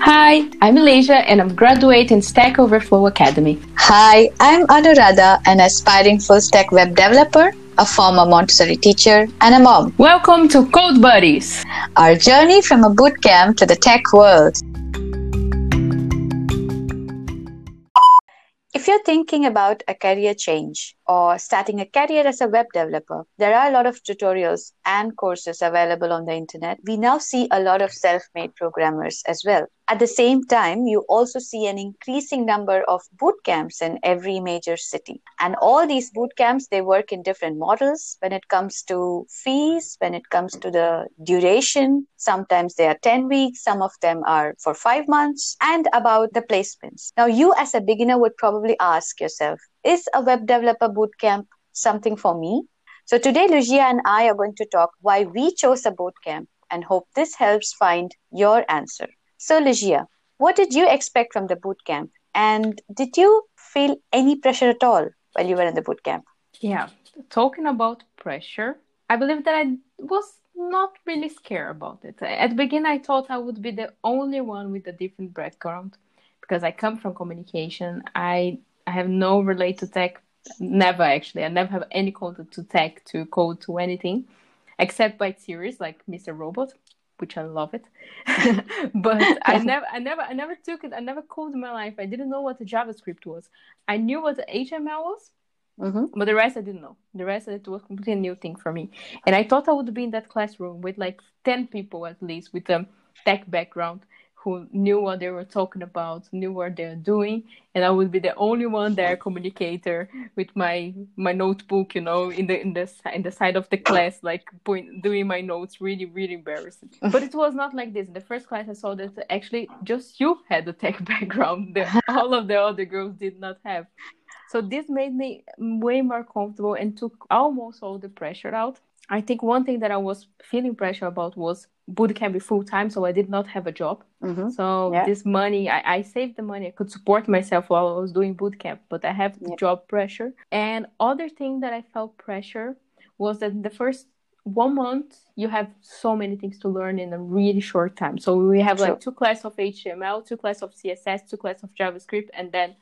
Hi, I'm Malaysia and I'm graduating Stack Overflow Academy. Hi, I'm Anuradha, an aspiring full stack web developer, a former Montessori teacher, and a mom. Welcome to Code Buddies, our journey from a bootcamp to the tech world. If you're thinking about a career change or starting a career as a web developer, there are a lot of tutorials and courses available on the internet. We now see a lot of self made programmers as well. At the same time, you also see an increasing number of boot camps in every major city. And all these boot camps, they work in different models when it comes to fees, when it comes to the duration. Sometimes they are 10 weeks, some of them are for five months, and about the placements. Now, you as a beginner would probably ask yourself, is a web developer bootcamp something for me? So today, Lucia and I are going to talk why we chose a bootcamp and hope this helps find your answer. So, Lucia, what did you expect from the bootcamp? And did you feel any pressure at all while you were in the bootcamp? Yeah, talking about pressure, I believe that I was not really scared about it. At the beginning, I thought I would be the only one with a different background because I come from communication. I I have no relate to tech. Never actually. I never have any contact to tech, to code, to anything, except by series like Mr. Robot, which I love it. but I never, I never, I never took it. I never coded in my life. I didn't know what the JavaScript was. I knew what the HTML was, Mm-hmm. But the rest I didn't know. The rest it was completely new thing for me. And I thought I would be in that classroom with like ten people at least with a tech background who knew what they were talking about, knew what they're doing, and I would be the only one there, communicator, with my my notebook, you know, in the in the in the side of the class, like point, doing my notes. Really, really embarrassing. But it was not like this. In the first class, I saw that actually just you had the tech background. that all of the other girls did not have. So this made me way more comfortable and took almost all the pressure out. I think one thing that I was feeling pressure about was bootcamp be full time, so I did not have a job. Mm-hmm. So yeah. this money, I, I, saved the money. I could support myself while I was doing bootcamp, but I have the yeah. job pressure. And other thing that I felt pressure was that in the first one month you have so many things to learn in a really short time. So we have like two class of HTML, two class of CSS, two class of JavaScript, and then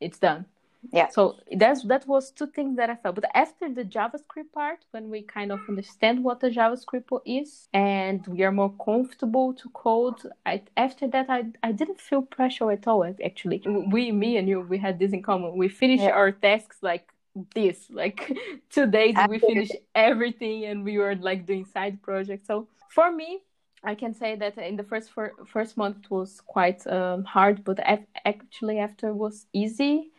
it's done yeah. So that's that was two things that i felt. But after the javascript part when we kind of understand what the javascript is and we are more comfortable to code I, after that I, I didn't feel pressure at all actually. We me and you we had this in common. We finished yeah. our tasks like this like two days Absolutely. we finished everything and we were like doing side projects. So for me I can say that in the first first month it was quite um, hard, but actually after was easy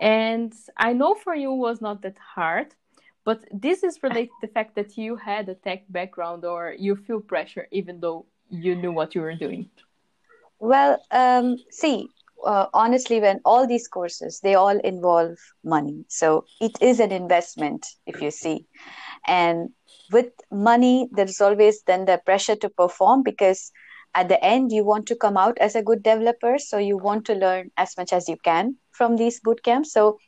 and I know for you was not that hard, but this is related to the fact that you had a tech background or you feel pressure even though you knew what you were doing. Well, um, see, uh, honestly, when all these courses they all involve money, so it is an investment if you see, and with money there is always then the pressure to perform because at the end you want to come out as a good developer. So you want to learn as much as you can from these boot camps. So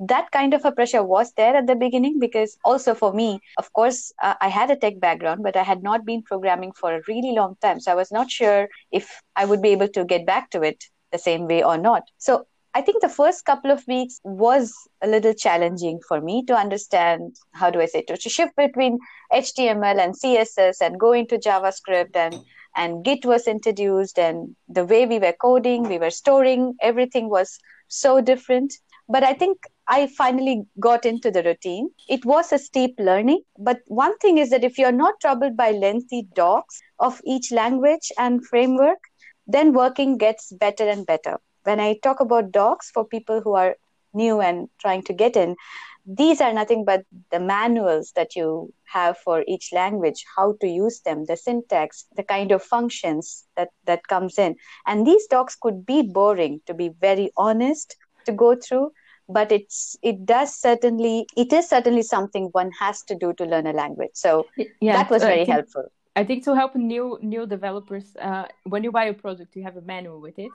that kind of a pressure was there at the beginning because also for me of course uh, i had a tech background but i had not been programming for a really long time. So i was not sure if i would be able to get back to it the same way or not. So I think the first couple of weeks was a little challenging for me to understand how do I say to, shift between HTML and CSS and go into JavaScript and and Git was introduced, and the way we were coding, we were storing, everything was so different. But I think I finally got into the routine. It was a steep learning, but one thing is that if you're not troubled by lengthy docs of each language and framework, then working gets better and better. When I talk about docs for people who are new and trying to get in, these are nothing but the manuals that you have for each language how to use them the syntax the kind of functions that that comes in. And these docs could be boring to be very honest to go through but it's it does certainly it is certainly something one has to do to learn a language. So yeah, that was very helpful. I think to help new new developers uh, when you buy a product you have a manual with it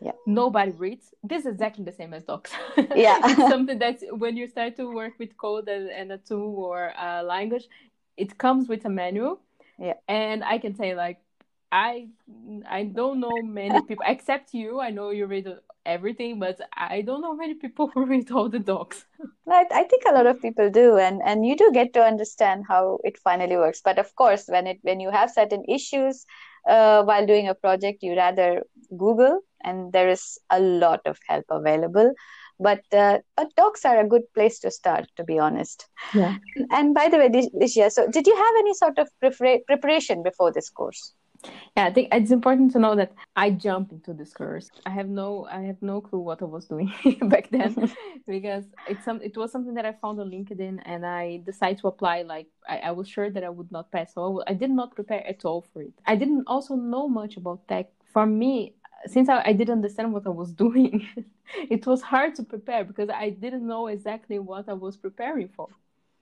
yeah nobody reads this is exactly the same as docs yeah it's something that when you start to work with code and, and a tool or a language it comes with a manual yeah and i can say like I I don't know many people except you. I know you read everything, but I don't know many people who read all the docs. I, I think a lot of people do, and and you do get to understand how it finally works. But of course, when it when you have certain issues uh, while doing a project, you rather Google, and there is a lot of help available. But uh, but docs are a good place to start, to be honest. Yeah. And by the way, Dishya, so did you have any sort of prepara- preparation before this course? Yeah i think it's important to know that i jumped into this course. I have no i have no clue what i was doing back then because it's some it was something that i found on linkedin and i decided to apply like i, I was sure that i would not pass. So I, I did not prepare at all for it. I didn't also know much about tech. For me since I, I didn't understand what i was doing it was hard to prepare because i didn't know exactly what i was preparing for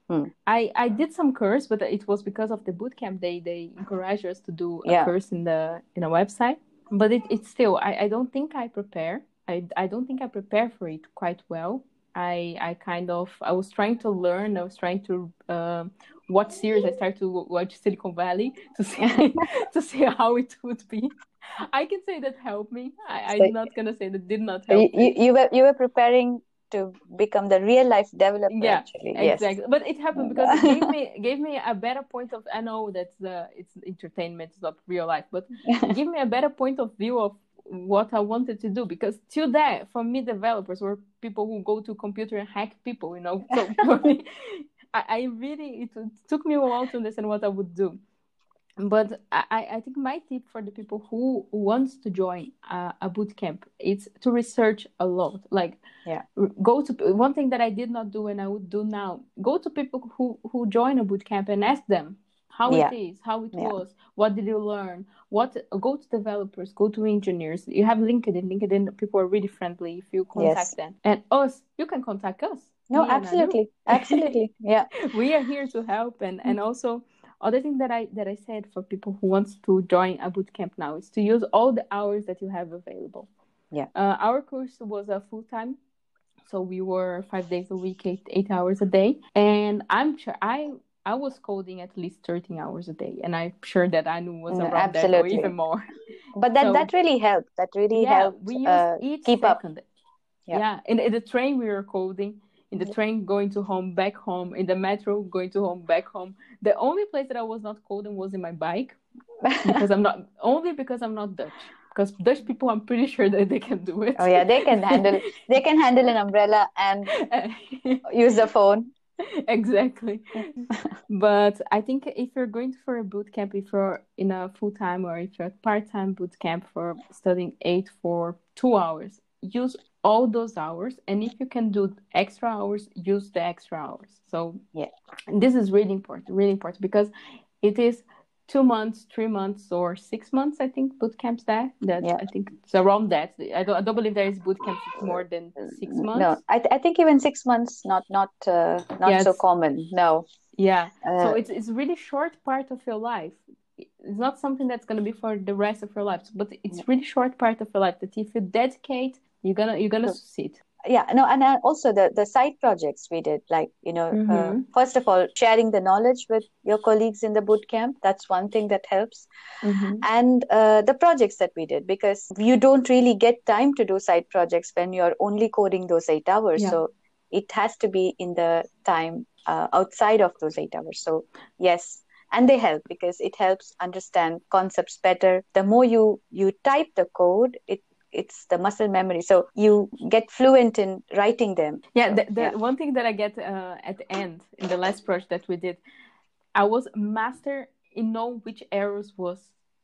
Hmm. I, I did some course, but it was because of the bootcamp. They they encourage us to do a yeah. course in the in a website. But it, it's still I, I don't think I prepare. I, I don't think I prepare for it quite well. I I kind of I was trying to learn. I was trying to uh, watch series. I started to watch Silicon Valley to see to see how it would be. I can say that helped me. I, I'm not gonna say that did not help. You, you, you were you were preparing to become the real life developer yeah actually. exactly yes. but it happened because it gave me gave me a better point of i know that the it's entertainment it's not real life but give me a better point of view of what i wanted to do because till that for me developers were people who go to computer and hack people you know so for me I, I really it took me a while to understand what i would do but I, I think my tip for the people who wants to join a, a boot camp is to research a lot. Like yeah. go to one thing that i did not do and i would do now go to people who who join a boot camp and ask them how yeah. it is how it yeah. was what did you learn? What go to developers go to engineers. You have linkedin. Linkedin people are really friendly if you contact yes. them. And us you can contact us. No absolutely. Absolutely. Yeah. We are here to help and and mm. also other thing that I that I said for people who wants to join a boot camp now is to use all the hours that you have available. Yeah. Uh, our course was a full time, so we were five days a week, eight eight hours a day, and I'm sure I I was coding at least 13 hours a day, and I'm sure that I knew was around Absolutely. that or even more. But that so, that really helped. That really yeah, helped. We used uh, each keep second. up. Yeah. yeah, in, in the train we were coding in the train going to home back home in the metro going to home back home. The only place that i was not coding was in my bike because i'm not only because i'm not dutch because dutch people i'm pretty sure that they can do it. Oh yeah they can handle they can handle an umbrella and use the phone. Exactly. But i think if you're going for a boot camp if you're in a full-time or if you're at part-time boot camp for studying eight for two hours use all those hours and if you can do extra hours use the extra hours. So yeah. And this is really important really important because it is two months three months or six months i think boot camps there that yeah. i think it's around that. I don't, I don't believe there is boot camps more than six months. no. I, th- I think even six months not not uh, not yes. so common no. Yeah. Uh, so it's it's really short part of your life. It's not something that's going to be for the rest of your life but it's really short part of your life that if you dedicate you're gonna you're gonna succeed yeah no and uh, also the the side projects we did like you know uh, mm-hmm. uh, first of all sharing the knowledge with your colleagues in the boot camp that's one thing that helps mm-hmm. and uh, the projects that we did because you don't really get time to do side projects when you're only coding those eight hours yeah. so it has to be in the time uh, outside of those eight hours so yes and they help because it helps understand concepts better the more you you type the code it it's the muscle memory. So you get fluent in writing them. Yeah the, the yeah. one thing that i get uh, at the end in the last project that we did i was master in know which errors was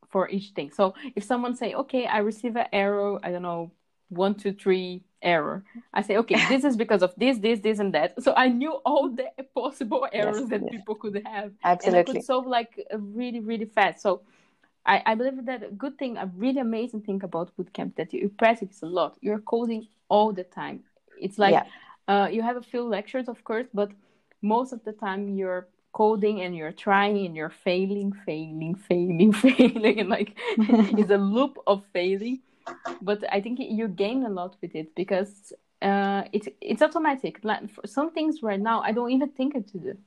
for each thing. So if someone say okay i receive an error i don't know one two three error i say okay this is because of this this this and that. So i knew all the possible errors yes, that yes. people could have. Absolutely and i could solve like really really fast. So I, I believe that a good thing, a really amazing thing about bootcamp that you practice a lot. You're coding all the time. It's like yeah. uh, you have a few lectures, of course, but most of the time you're coding and you're trying and you're failing, failing, failing, failing, and like it's a loop of failing. But I think you gain a lot with it because uh, it's it's automatic. Like for some things right now, I don't even think it to do.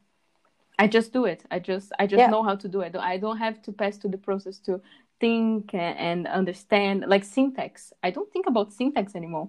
I just do it. I just I just yeah. know how to do it. I don't have to pass through the process to think and understand like syntax. I don't think about syntax anymore.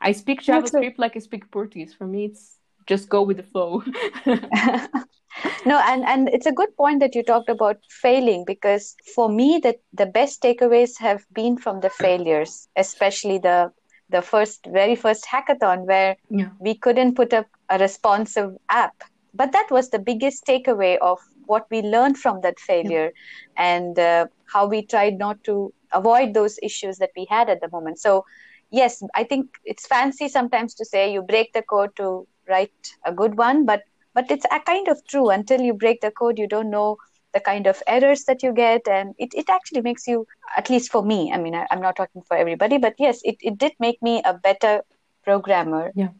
I speak JavaScript like I speak Portuguese. For me, it's just go with the flow. no, and and it's a good point that you talked about failing because for me, that the best takeaways have been from the failures, especially the the first very first hackathon where yeah. we couldn't put up a responsive app but that was the biggest takeaway of what we learned from that failure yeah. and uh, how we tried not to avoid those issues that we had at the moment so yes i think it's fancy sometimes to say you break the code to write a good one but but it's a kind of true until you break the code you don't know the kind of errors that you get and it, it actually makes you at least for me i mean I, am not talking for everybody but yes it, it did make me a better programmer yeah.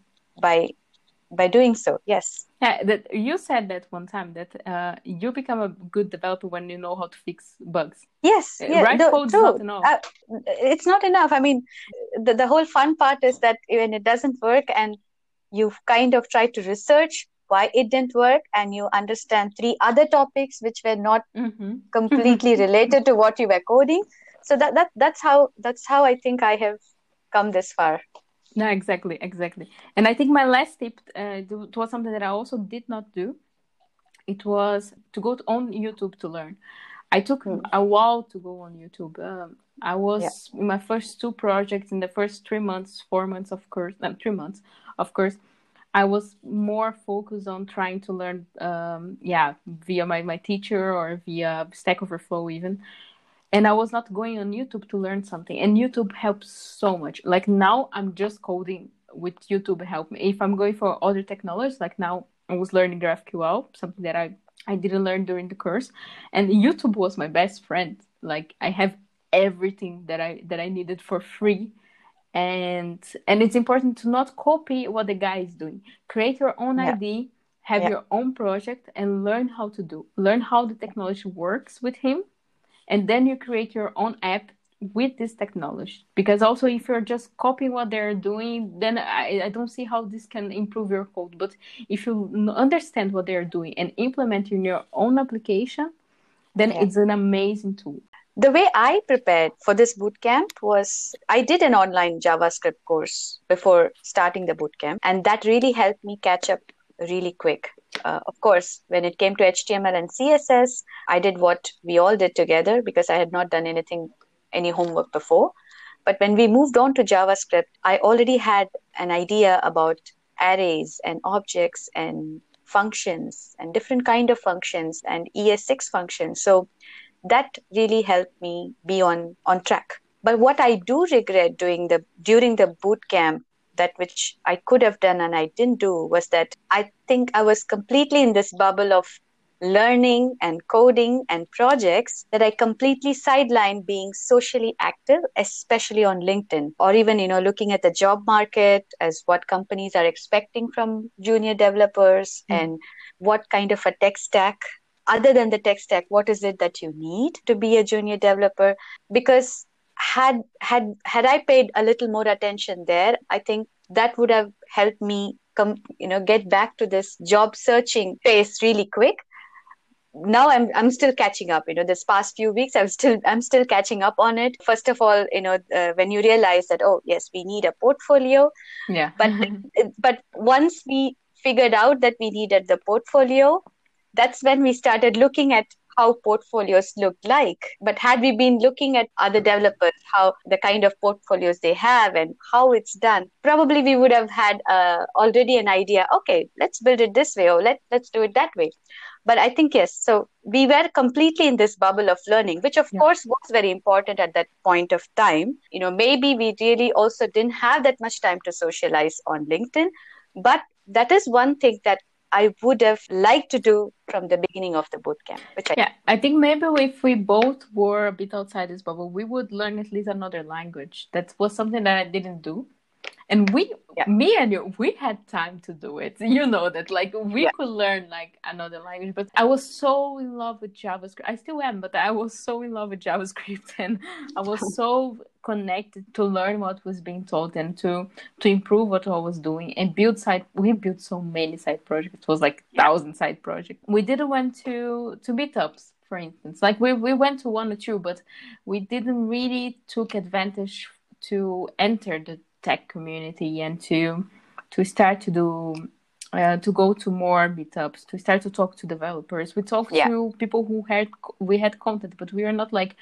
by by doing so yes. Yeah that you said that one time that uh, you become a good developer when you know how to fix bugs. Yes uh, yeah, right the, code not enough. Uh, it's not enough. I mean the, the whole fun part is that when it doesn't work and you've kind of tried to research why it didn't work and you understand three other topics which were not mm-hmm. completely related to what you were coding. So that, that that's how that's how i think i have come this far no exactly exactly and i think my last tip uh, it was something that i also did not do it was to go on youtube to learn i took mm. a while to go on youtube um, i was yeah. in my first two projects in the first three months four months of course three months of course I was more focused on trying to learn, um, yeah, via my, my teacher or via Stack Overflow even. And I was not going on YouTube to learn something. And YouTube helps so much. Like now I'm just coding with YouTube help me. If I'm going for other technologies, like now I was learning GraphQL, something that I, I didn't learn during the course. And YouTube was my best friend. Like I have everything that I that I needed for free and and it's important to not copy what the guy is doing create your own yeah. idea have yeah. your own project and learn how to do learn how the technology works with him and then you create your own app with this technology. Because also if you're just copying what they're doing then I, I don't see how this can improve your code. But if you understand what they're doing and implement in your own application then yeah. it's an amazing tool. The way I prepared for this bootcamp was I did an online JavaScript course before starting the bootcamp, and that really helped me catch up really quick. Uh, of course, when it came to HTML and CSS, I did what we all did together because I had not done anything, any homework before. But when we moved on to JavaScript, I already had an idea about arrays and objects and functions and different kind of functions and ES6 functions. So that really helped me be on on track but what i do regret doing the during the boot camp that which i could have done and i didn't do was that i think i was completely in this bubble of learning and coding and projects that i completely sidelined being socially active especially on linkedin or even you know looking at the job market as what companies are expecting from junior developers mm. and what kind of a tech stack other than the tech stack what is it that you need to be a junior developer because had had had i paid a little more attention there i think that would have helped me come you know get back to this job searching pace really quick. Now i'm i'm still catching up you know this past few weeks i'm still i'm still catching up on it. First of all you know uh, when you realize that oh yes we need a portfolio. Yeah. But but once we figured out that we needed the portfolio that's when we started looking at how portfolios looked like. But had we been looking at other developers, how the kind of portfolios they have and how it's done, probably we would have had uh, already an idea. Okay, let's build it this way, or let let's do it that way. But I think yes. So we were completely in this bubble of learning, which of yeah. course was very important at that point of time. You know, maybe we really also didn't have that much time to socialize on LinkedIn, but that is one thing that I would have liked to do from the beginning of the bootcamp. Which I yeah, I think maybe if we both were a bit outside this bubble, we would learn at least another language. That was something that I didn't do and we yeah. me and you we had time to do it you know that like we yeah. could learn like another language but i was so in love with javascript i still am but i was so in love with javascript and i was so connected to learn what was being taught and to to improve what i was doing and build side we built so many side projects it was like thousand side projects we didn't went to to meetups for instance. Like we we went to one or two, but we didn't really took advantage to enter the tech community and to to start to do uh, to go to more meetups, to start to talk to developers. We talked Yeah. to people who had we had content, but we are not like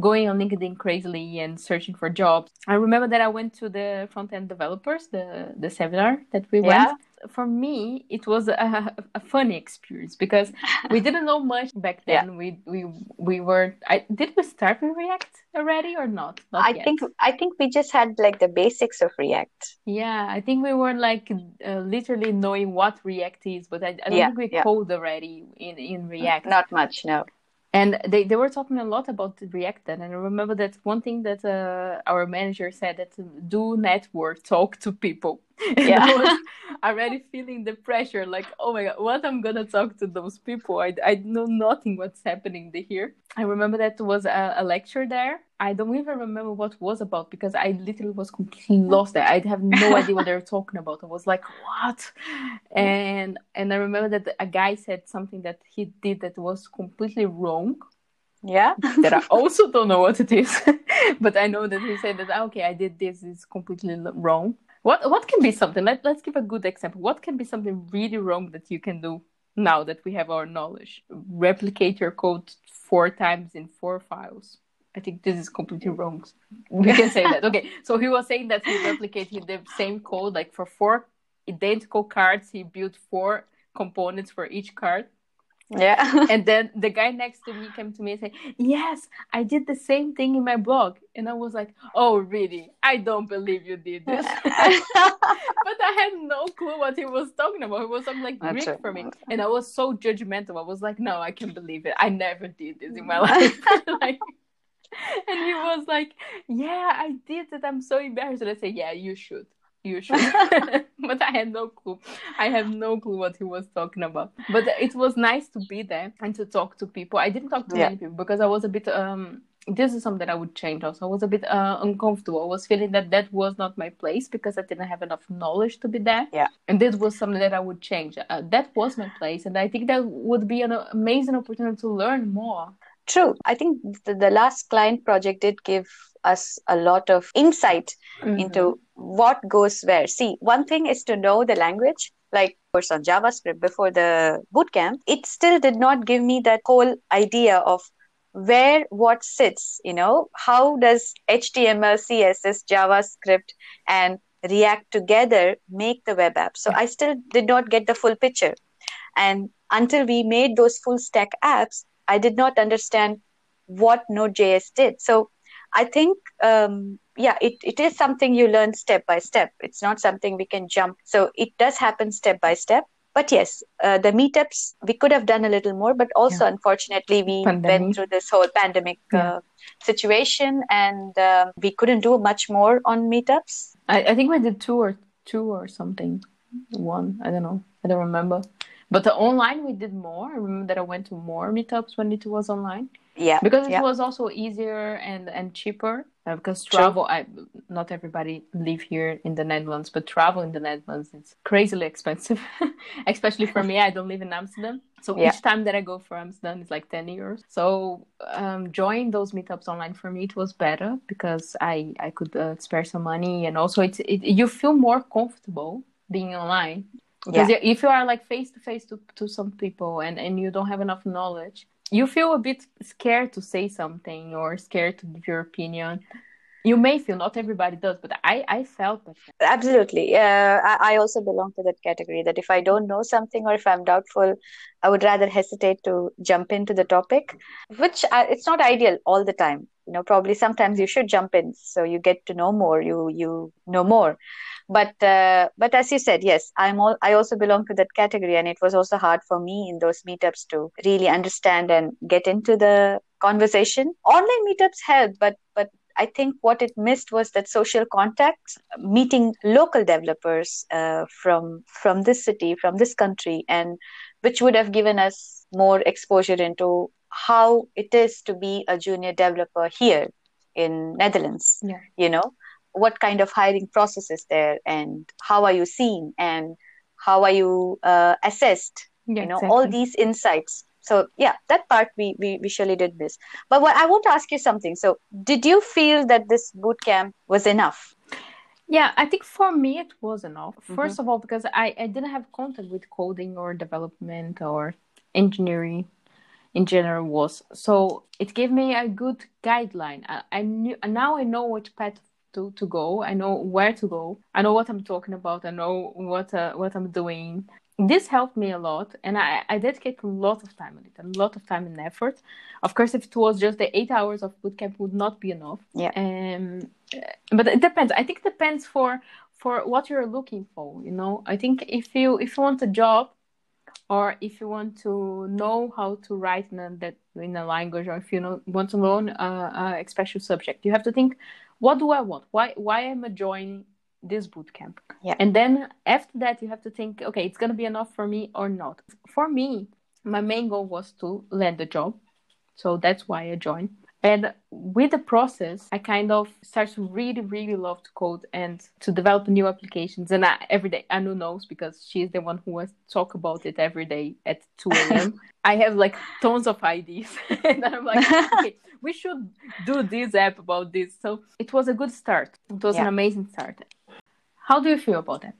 going on LinkedIn crazily and searching for jobs. I remember that I went to the front end developers, the the seminar that we Yeah. went. For me, it was a, a funny experience because we didn't know much back then. We we we were. I did we start with React already or not? Not I yet. think I think we just had like the basics of React. Yeah, I think we were like uh, literally knowing what React is, but I, I don't Yeah, think we yeah. code already in, in React. Not much, no. And they, they were talking a lot about React then. And I remember that one thing that uh, our manager said that do network, talk to people. Yeah. I was already feeling the pressure, like, oh my God, what I'm to talk to those people? I, I know nothing what's happening here. I remember that was a, a lecture there. I don't even remember what was about because I literally was completely lost there. I have no idea what they were talking about. I was like, what? And and I remember that a guy said something that he did that was completely wrong Yeah. that I also don't know what it is, but I know that he said that "Ah, okay, I did this is completely wrong. What what can be something? Let Let's give a good example. What can be something really wrong that you can do now that we have our knowledge? Replicate your code four times in four files. I think this is completely wrong. We can say that. Okay, so he was saying that he replicated the same code like for four identical cards. He built four components for each card Yeah. and then the guy next to me came to me and said, Yes, I did the same thing in my blog. And I was like, Oh, really? I don't believe you did this. but I had no clue what he was talking about. He was talking like That's Greek it. for me. And I was so judgmental. I was like, No, I can't believe it. I never did this in my life. like, and he was like, Yeah, I did it. I'm so embarrassed. And I said, Yeah, you should. You should. but I had no clue. I have no clue what he was talking about. But it was nice to be there and to talk to people. I didn't talk to Yeah. many people because I was a bit um this is something that I would change also. I was a bit uh, uncomfortable. I was feeling that that was not my place because I didn't have enough knowledge to be there. Yeah. And this was something that I would change. Uh, that was my place. And I think that would be an amazing opportunity to learn more. True. I think the, the last client project did give us a lot of insight Mm-hmm. into what goes where. See, one thing is to know the language, like course on JavaScript before the bootcamp. It still did not give me that whole idea of where what sits, you know, how does HTML, CSS, JavaScript, and React together make the web app. So I still did not get the full picture. And until we made those full stack apps, I did not understand what Node.js did. So I think, um, yeah, it, it is something you learn step by step. It's not something we can jump. So it does happen step by step. But yes, uh, the meetups, we could have done a little more, but also, unfortunately, we Pandemic. went through this whole pandemic Yeah. uh, situation and um we couldn't do much more on meetups. I, I think we did two or two or something. One, I don't know. I don't remember. But the online we did more. I remember that I went to more meetups when it was online Yeah. because it yeah. was also easier and and cheaper. Uh, because travel, I not everybody live here in the Netherlands, but travel in the Netherlands it's crazily expensive. Especially for me, I don't live in Amsterdam, so Yeah. each time that I go for Amsterdam it's like ten euros. So um, joining those meetups online for me it was better because I I could uh, spare some money and also it's it, you feel more comfortable being online because if you are like face to face to to some people and and you don't have enough knowledge you feel a bit scared to say something or scared to give your opinion you may feel not everybody does but i i felt that Absolutely. Uh, I, also belong to that category that if I don't know something or if I'm doubtful, I would rather hesitate to jump into the topic, which I, it's not ideal all the time. You know, probably sometimes you should jump in so you get to know more, you you know more. But uh, but as you said, yes, I'm all I also belong to that category, and it was also hard for me in those meetups to really understand and get into the conversation. Online meetups help, but but I think what it missed was that social contact, meeting local developers uh, from from this city, from this country, and which would have given us more exposure into how it is to be a junior developer here in Netherlands. Yeah. You know, what kind of hiring process is there, and how are you seen, and how are you uh, assessed? yeah you know, exactly. all these insights so yeah that part we, we we surely did miss but what i want to ask you something so did you feel that this boot camp was enough yeah i think for me it was enough 1st mm-hmm. of all because I, I didn't have contact with coding or development or engineering in general was so it gave me a good guideline i, I knew now i know which path to, to go. I know where to go. I know what i'm talking about. I know what uh, what i'm doing. This helped me a lot and I, I dedicate a lot of time on it a lot of time and effort. Of course if it was just the eight hours of bootcamp would not be enough. Yeah. Um, but it depends. I think it depends for for what you're looking for you know? I think if you if you want a job or if you want to know how to write in a, that in a language or if you know, want to learn a, a special subject you have to think what do i want? Why why am i joining this boot camp? Yeah. And then after that you have to think okay it's going to be enough for me or not? For me my main goal was to land a job. So that's why i joined and with the process, I kind of start to really, really love to code and to develop new applications. And I, every day, Anu knows because she's the one who was talk about it every day at 2 a.m. I have like tons of ideas. and I'm like, okay, we should do this app about this. So it was a good start. It was yeah. an amazing start. How do you feel about that?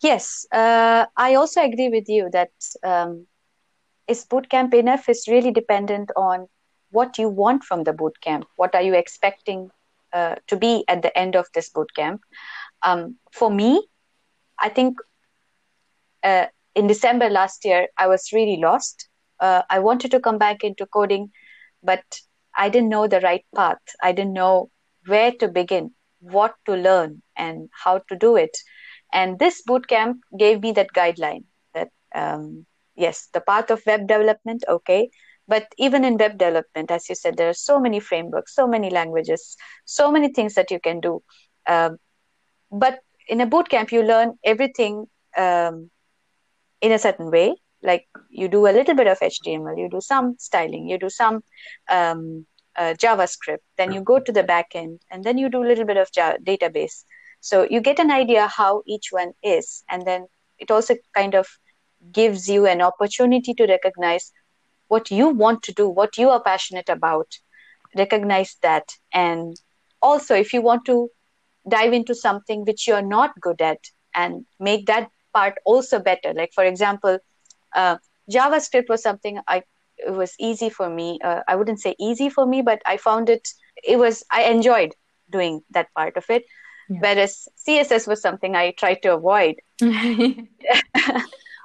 Yes, uh, I also agree with you that um, is bootcamp enough is really dependent on what you want from the boot camp. What are you expecting uh, to be at the end of this boot camp? Um, for me i think uh, in december last year i was really lost. Uh, i wanted to come back into coding but i didn't know the right path. I didn't know where to begin what to learn and how to do it. And this boot camp gave me that guideline that um, yes the path of web development okay but even in web development as you said there are so many frameworks so many languages so many things that you can do. Um, but in a boot camp you learn everything um, in a certain way. Like you do a little bit of html you do some styling you do some um, uh, javascript then you go to the back end and then you do a little bit of database. So you get an idea how each one is and then it also kind of gives you an opportunity to recognize what you want to do, what you are passionate about. Recognize that. And also, if you want to dive into something which you're not good at and make that part also better, like for example, uh, JavaScript was something I it was easy for me. Uh, I wouldn't say easy for me, but I found it. It was I enjoyed doing that part of it. Yeah. Whereas CSS was something I tried to avoid.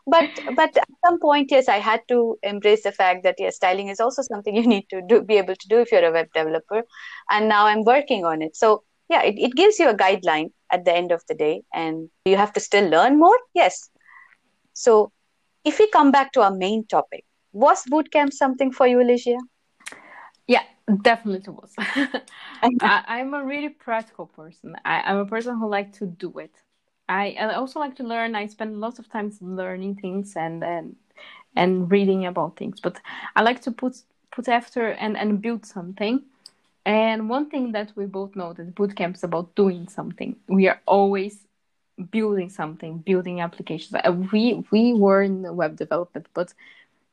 but but at some point yes i had to embrace the fact that yes styling is also something you need to do be able to do if you're a web developer. And now i'm working on it. So yeah it, it gives you a guideline at the end of the day. And you have to still learn more? Yes. So if we come back to our main topic was bootcamp something for you alicia? Yeah definitely was. I, am a really practical person. I, i'm a person who likes to do it I, I also like to learn. I spend lots of time learning things and and and reading about things. But I like to put put after and and build something. And one thing that we both know that bootcamp is about doing something. We are always building something, building applications. Uh, we we were in web development, but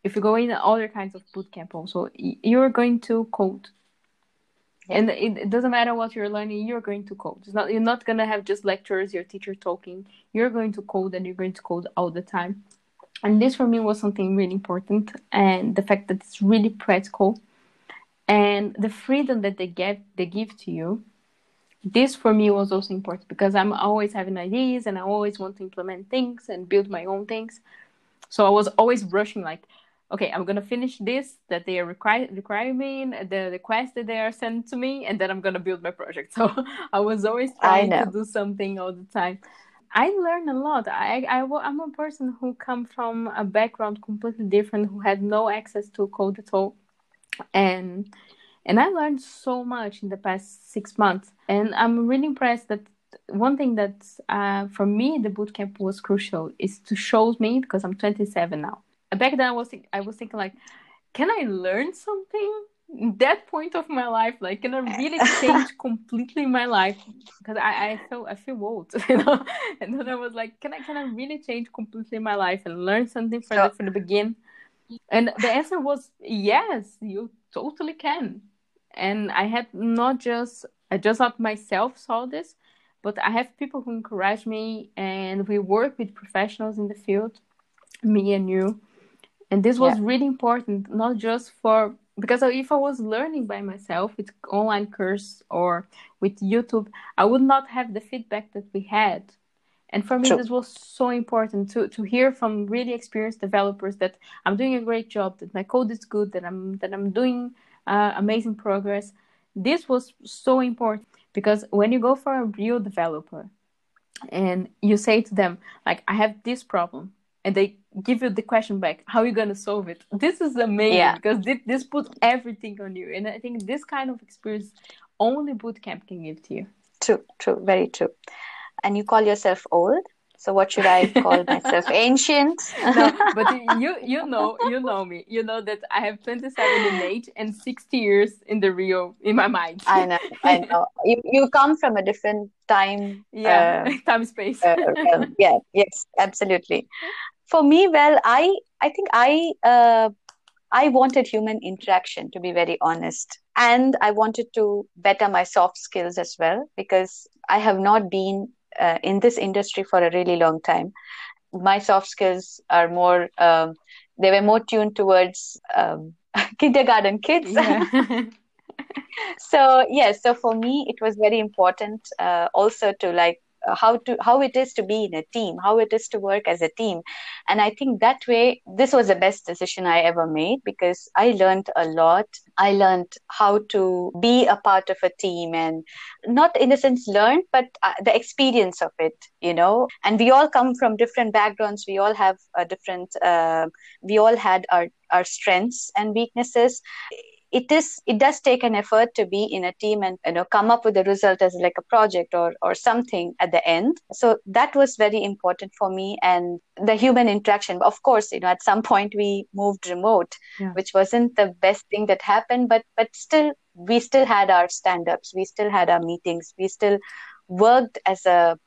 if you go in other kinds of bootcamp, also you're going to code and it, it, doesn't matter what you're learning you're going to code. It's not you're not going to have just lectures your teacher talking. You're going to code and you're going to code all the time. And this for me was something really important and the fact that it's really practical. And the freedom that they get they give to you this for me was also important because i'm always having ideas and i always want to implement things and build my own things. So i was always rushing like okay, I'm gonna finish this that they are require me the request that they are sent to me, and then I'm gonna build my project. So I was always trying to do something all the time. I learned a lot. I, I I'm a person who come from a background completely different, who had no access to code at all, and and I learned so much in the past six months. And I'm really impressed that one thing that uh, for me the bootcamp was crucial is to show me because I'm 27 now back then I was I was thinking like, can I learn something? that point of my life, like, can I really change completely my life? Because I, I feel I feel old, you know. And then I was like, can I can I really change completely my life and learn something from the from the beginning? And the answer was yes, you totally can. And I had not just I just not myself saw this, but I have people who encourage me, and we work with professionals in the field, me and you. And this was yeah. really important, not just for because if I was learning by myself with online course or with YouTube, I would not have the feedback that we had. And for me, True. this was so important to, to hear from really experienced developers that I'm doing a great job, that my code is good, that I'm that I'm doing uh, amazing progress. This was so important because when you go for a real developer and you say to them like, "I have this problem," and they give you the question back how are you going to solve it this is amazing yeah. because this, this puts everything on you and i think this kind of experience only bootcamp can give to you true true very true and you call yourself old so what should I call myself? Ancient? no, but you you know you know me. You know that I have 27 in age and 60 years in the real in my mind. I know, I know. You you come from a different time. Yeah, uh, time space. uh, yeah, yes, absolutely. For me, well, I I think I uh, I wanted human interaction to be very honest, and I wanted to better my soft skills as well because I have not been uh, in this industry for a really long time. My soft skills are more, um, they were more tuned towards um, kindergarten kids. Yeah. so, yes, yeah, so for me, it was very important uh, also to like how to how it is to be in a team how it is to work as a team. And i think that way this was the best decision i ever made because i learned a lot. I learned how to be a part of a team and not in a sense learned but uh, the experience of it you know. And we all come from different backgrounds. We all have a different uh, we all had our our strengths and weaknesses it is it does take an effort to be in a team and you know come up with a result as like a project or or something at the end. So that was very important for me and the human interaction. Of course you know at some point we moved remote yeah. which wasn't the best thing that happened but but still we still had our stand-ups. We still had our meetings. We still worked as a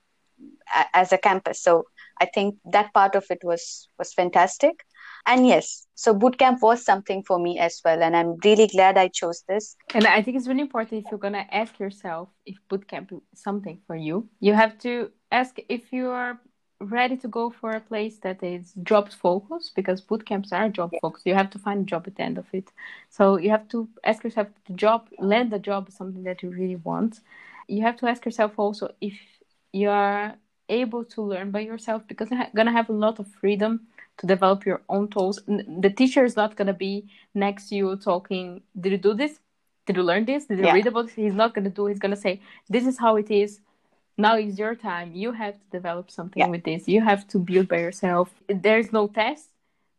as a campus. So i think that part of it was was fantastic and yes so bootcamp was something for me as well and i'm really glad i chose this. And i think it's really important if you're going to ask yourself if bootcamp is something for you. You have to ask if you are ready to go for a place that is job focused because bootcamps are job focused. You have to find a job at the end of it. So you have to ask yourself the job land the job is something that you really want. You have to ask yourself also if you are able to learn by yourself because you're going to have a lot of freedom to develop your own tools. The teacher is not going to be next to you talking, Did you do this? Did you learn this? Did you yeah. read about this? He's not going to do He's going to say, This is how it is. Now is your time. You have to develop something yeah. with this. You have to build by yourself. There's no test.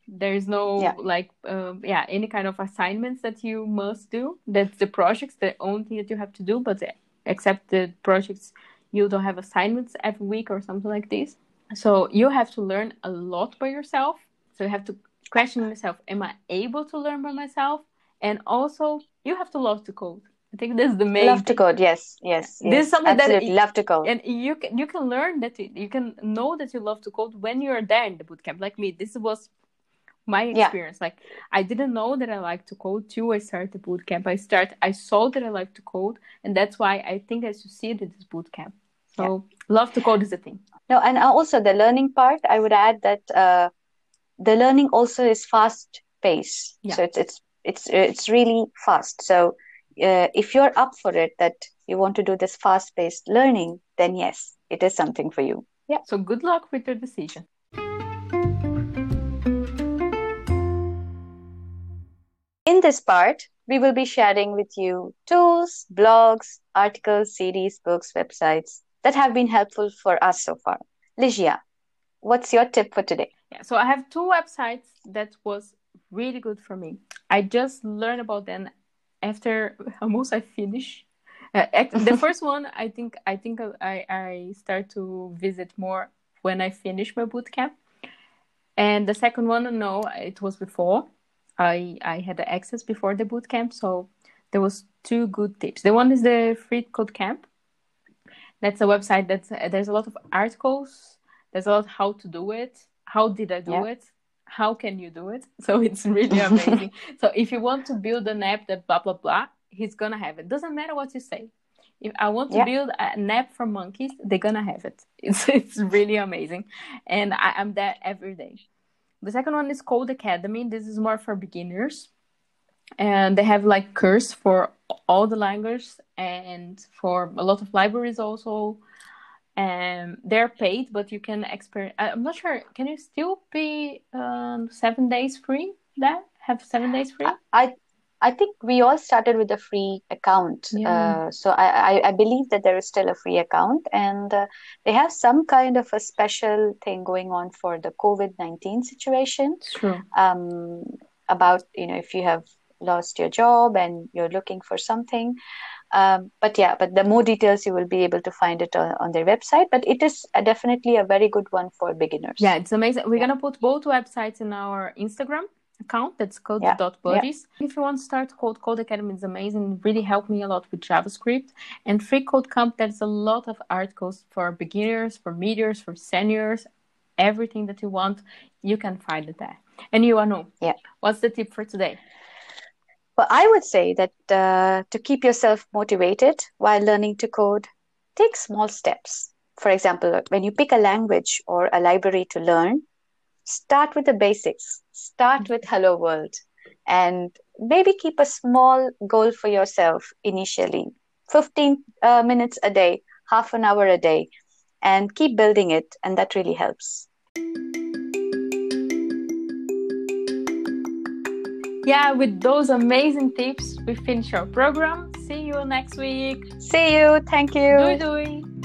There's no yeah. like um, yeah any kind of assignments that you must do. That's the projects the only thing that you have to do. But except the projects, you don't have assignments every week or something like this. So you have to learn a lot by yourself. So you have to question yourself, am I able to learn by myself? And also you have to love to code. I think that's the main love to code. Yes, yes. yes. This is something Absolutely. that you love to code, and you can you can learn that you can know that you love to code when you're there in the bootcamp. Like me, this was my experience. Yeah. Like I didn't know that I like to code till I started the bootcamp. I start I saw that I like to code, and that's why I think I succeeded this bootcamp. So yeah. love to code is a thing. No, and also the learning part, I would add that uh, the learning also is fast paced. Yeah. So it's it's it's it's really fast. So uh, if you're up for it, that you want to do this fast paced learning, then yes, it is something for you. Yeah. So good luck with your decision. In this part, we will be sharing with you tools, blogs, articles, series, books, websites, that have been helpful for us so far. Ligia, what's your tip for today? Yeah, so I have two websites that was really good for me. I just learned about them after almost I finish. Uh, the first one, I think, I think I I start to visit more when I finish my bootcamp, and the second one, no, it was before. I I had the access before the bootcamp, so there was two good tips. The one is the free code camp, that's a website that's uh, there's a lot of articles there's a lot how to do it how did i do yeah. it how can you do it? So it's really amazing. so if you want to build an app that blah blah blah, he's gonna have it. Doesn't matter what you say. If I want to yeah. build an app for monkeys, they're gonna have it. It's it's really amazing, and I, I'm there every day. The second one is called Codecademy. This is more for beginners, and they have like course for all the languages and for a lot of libraries also. And they're paid but you can experience i'm not sure can you still be um, seven days free there have seven days free? I i think we all started with a free account. Yeah. uh, so I, I, I believe that there is still a free account. And uh, they have some kind of a special thing going on for the covid-19 situation. True. Um, about you know if you have lost your job and you're looking for something. Um, but yeah but the more details you will be able to find it on, on their website. But it is a, definitely a very good one for beginners. Yeah it's amazing. We're yeah. gonna put both websites in our instagram account. That's code yeah. dot buddies. Yeah. if you want to start code codecademy is amazing. It really helped me a lot with javascript. And free code camp there's a lot of articles for beginners for mediums for seniors. Everything that you want you can find it there. And you Anu, yeah. what's the tip for today well, I would say that uh, to keep yourself motivated while learning to code, take small steps. For example, when you pick a language or a library to learn, start with the basics. Start with Hello World and maybe keep a small goal for yourself initially 15 uh, minutes a day, half an hour a day, and keep building it. And that really helps. Yeah, with those amazing tips, we finish our program. See you next week. See you. Thank you. Doei doei.